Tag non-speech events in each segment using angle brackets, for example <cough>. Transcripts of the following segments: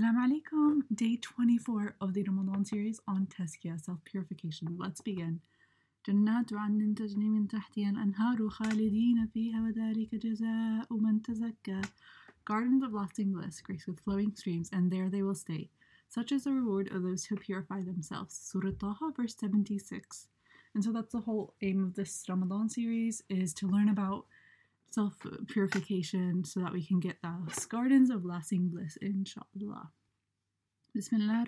Assalamu alaikum. Day 24 of the Ramadan series on Tazkiyah, self purification. Let's begin. جنات عدن تجري من تحتها الأنهار خالدين فيها وذلك جزاء من تزكى Gardens of lasting bliss, graced with flowing streams, and there they will stay. Such is the reward of those who purify themselves. Surah Taha, verse 76. And so that's the whole aim of this Ramadan series, is to learn about self purification so that we can get those gardens of lasting bliss, inshallah. Bismillah.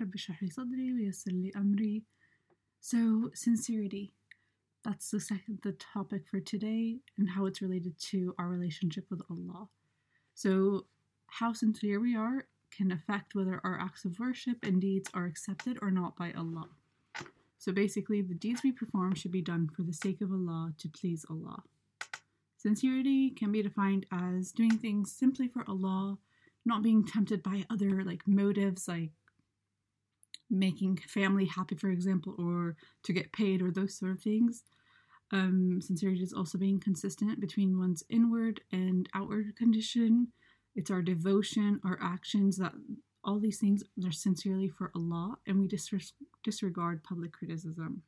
So, sincerity. That's the second the topic for today and how it's related to our relationship with Allah. So, how sincere we are can affect whether our acts of worship and deeds are accepted or not by Allah. So, basically, the deeds we perform should be done for the sake of Allah to please Allah. Sincerity can be defined as doing things simply for Allah, not being tempted by other like motives like making family happy, for example, or to get paid or those sort of things. Um, sincerity is also being consistent between one's inward and outward condition. It's our devotion, our actions that all these things are sincerely for Allah, and we disregard public criticism.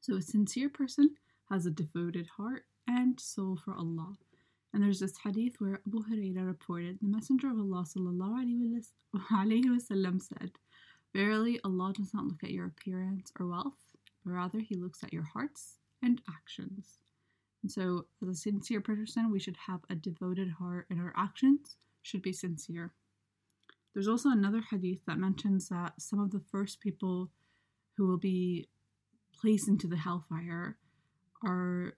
So, a sincere person has a devoted heart and soul for Allah. And there's this hadith where Abu Hurairah reported, the Messenger of Allah wasallam <laughs> said, Verily, Allah does not look at your appearance or wealth, but rather He looks at your hearts and actions. And so, as a sincere person, we should have a devoted heart, and our actions should be sincere. There's also another hadith that mentions that some of the first people who will be placed into the hellfire are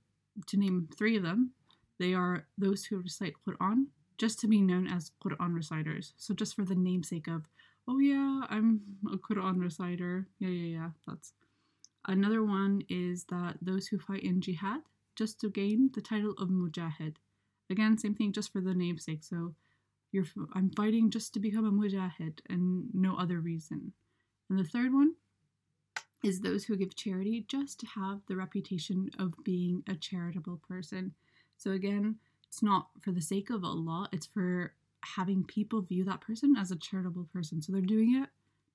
to name three of them, they are those who recite Quran just to be known as Quran reciters. So just for the namesake of, oh yeah, I'm a Quran reciter. Yeah, yeah, yeah. That's another one is that those who fight in jihad just to gain the title of mujahid. Again, same thing, just for the namesake. So you're I'm fighting just to become a mujahid and no other reason. And the third one is those who give charity just to have the reputation of being a charitable person. So again, it's not for the sake of Allah, it's for having people view that person as a charitable person. So they're doing it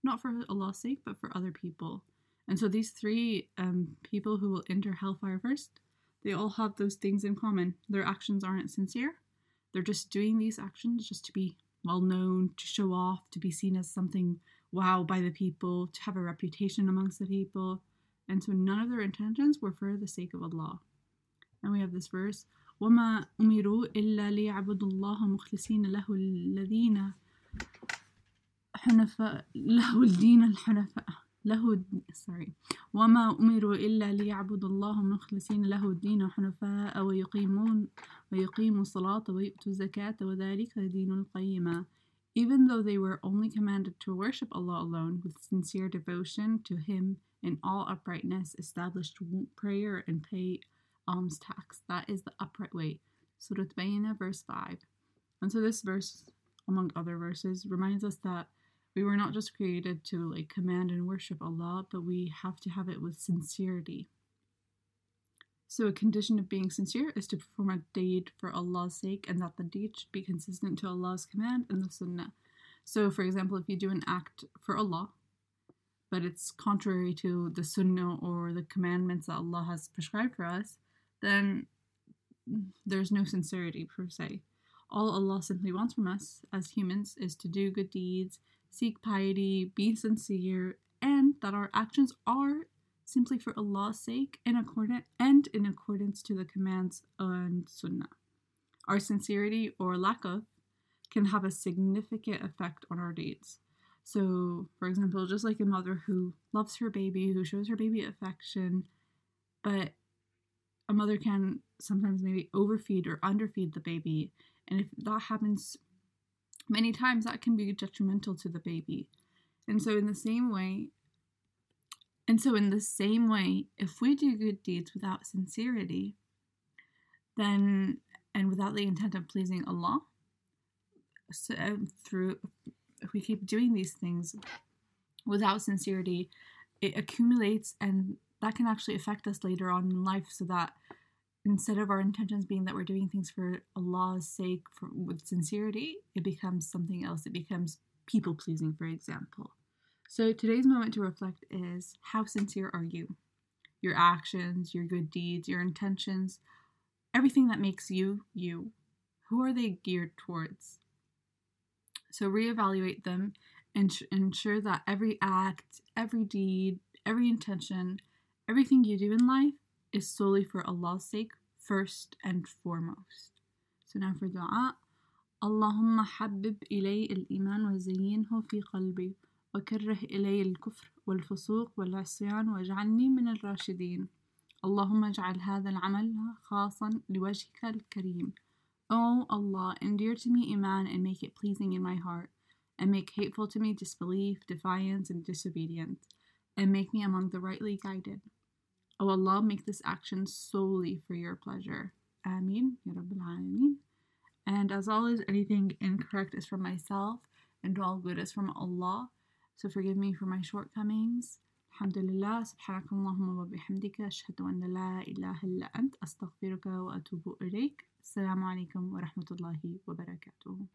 not for Allah's sake, but for other people. And so these three um, people who will enter hellfire first, they all have those things in common. Their actions aren't sincere. They're just doing these actions just to be well known, to show off, to be seen as something wow by the people, to have a reputation amongst the people. And so none of their intentions were for the sake of Allah. And we have this verse وما أمروا إلا ليعبدوا الله مخلصين له الذين حنفاء له الدين الحنفاء له sorry وما أمروا إلا ليعبدوا الله مخلصين له الدين حنفاء ويقيمون ويقيموا الصلاة ويؤتوا الزكاة وذلك دين القيمة even though they were only commanded to worship Allah alone with sincere devotion to Him in all uprightness, established prayer and pay alms tax. That is the upright way. Surah Bayyinah, verse 5. And so this verse, among other verses, reminds us that we were not just created to like command and worship Allah, but we have to have it with sincerity. So, a condition of being sincere is to perform a deed for Allah's sake and that the deed should be consistent to Allah's command and the Sunnah. So, for example, if you do an act for Allah, but it's contrary to the Sunnah or the commandments that Allah has prescribed for us, then there's no sincerity per se. All Allah simply wants from us as humans is to do good deeds, seek piety, be sincere, and that our actions are simply for Allah's sake in accordance and in accordance to the commands and sunnah. Our sincerity or lack of can have a significant effect on our deeds. So, for example, just like a mother who loves her baby, who shows her baby affection, but a mother can sometimes maybe overfeed or underfeed the baby. And if that happens many times, that can be detrimental to the baby. And so, in the same way, and so, in the same way, if we do good deeds without sincerity, then and without the intent of pleasing Allah, so um, through if we keep doing these things without sincerity, it accumulates and that can actually affect us later on in life so that instead of our intentions being that we're doing things for Allah's sake for, with sincerity, it becomes something else. It becomes people pleasing, for example. So today's moment to reflect is how sincere are you? Your actions, your good deeds, your intentions, everything that makes you you. Who are they geared towards? So reevaluate them and ensure that every act, every deed, every intention, everything you do in life is solely for Allah's sake first and foremost. So now for dua. اللهم حبب إلي الإيمان وزينه في قلبي وكره إلي الكفر والفسوق والعصيان واجعلني من الراشدين اللهم اجعل هذا العمل خاصا لوجهك الكريم O Allah, endear to me Iman and make it pleasing in my heart, and make hateful to me disbelief, defiance, and disobedience, and make me among the rightly guided. O Allah, make this action solely for your pleasure. Ameen, Ya Rabbil Alameen. And as always, anything incorrect is from myself, and all good is from Allah. So forgive me for my shortcomings. الحمد لله سبحانك اللهم وبحمدك أشهد أن لا إله إلا أنت أستغفرك وأتوب إليك السلام عليكم ورحمة الله وبركاته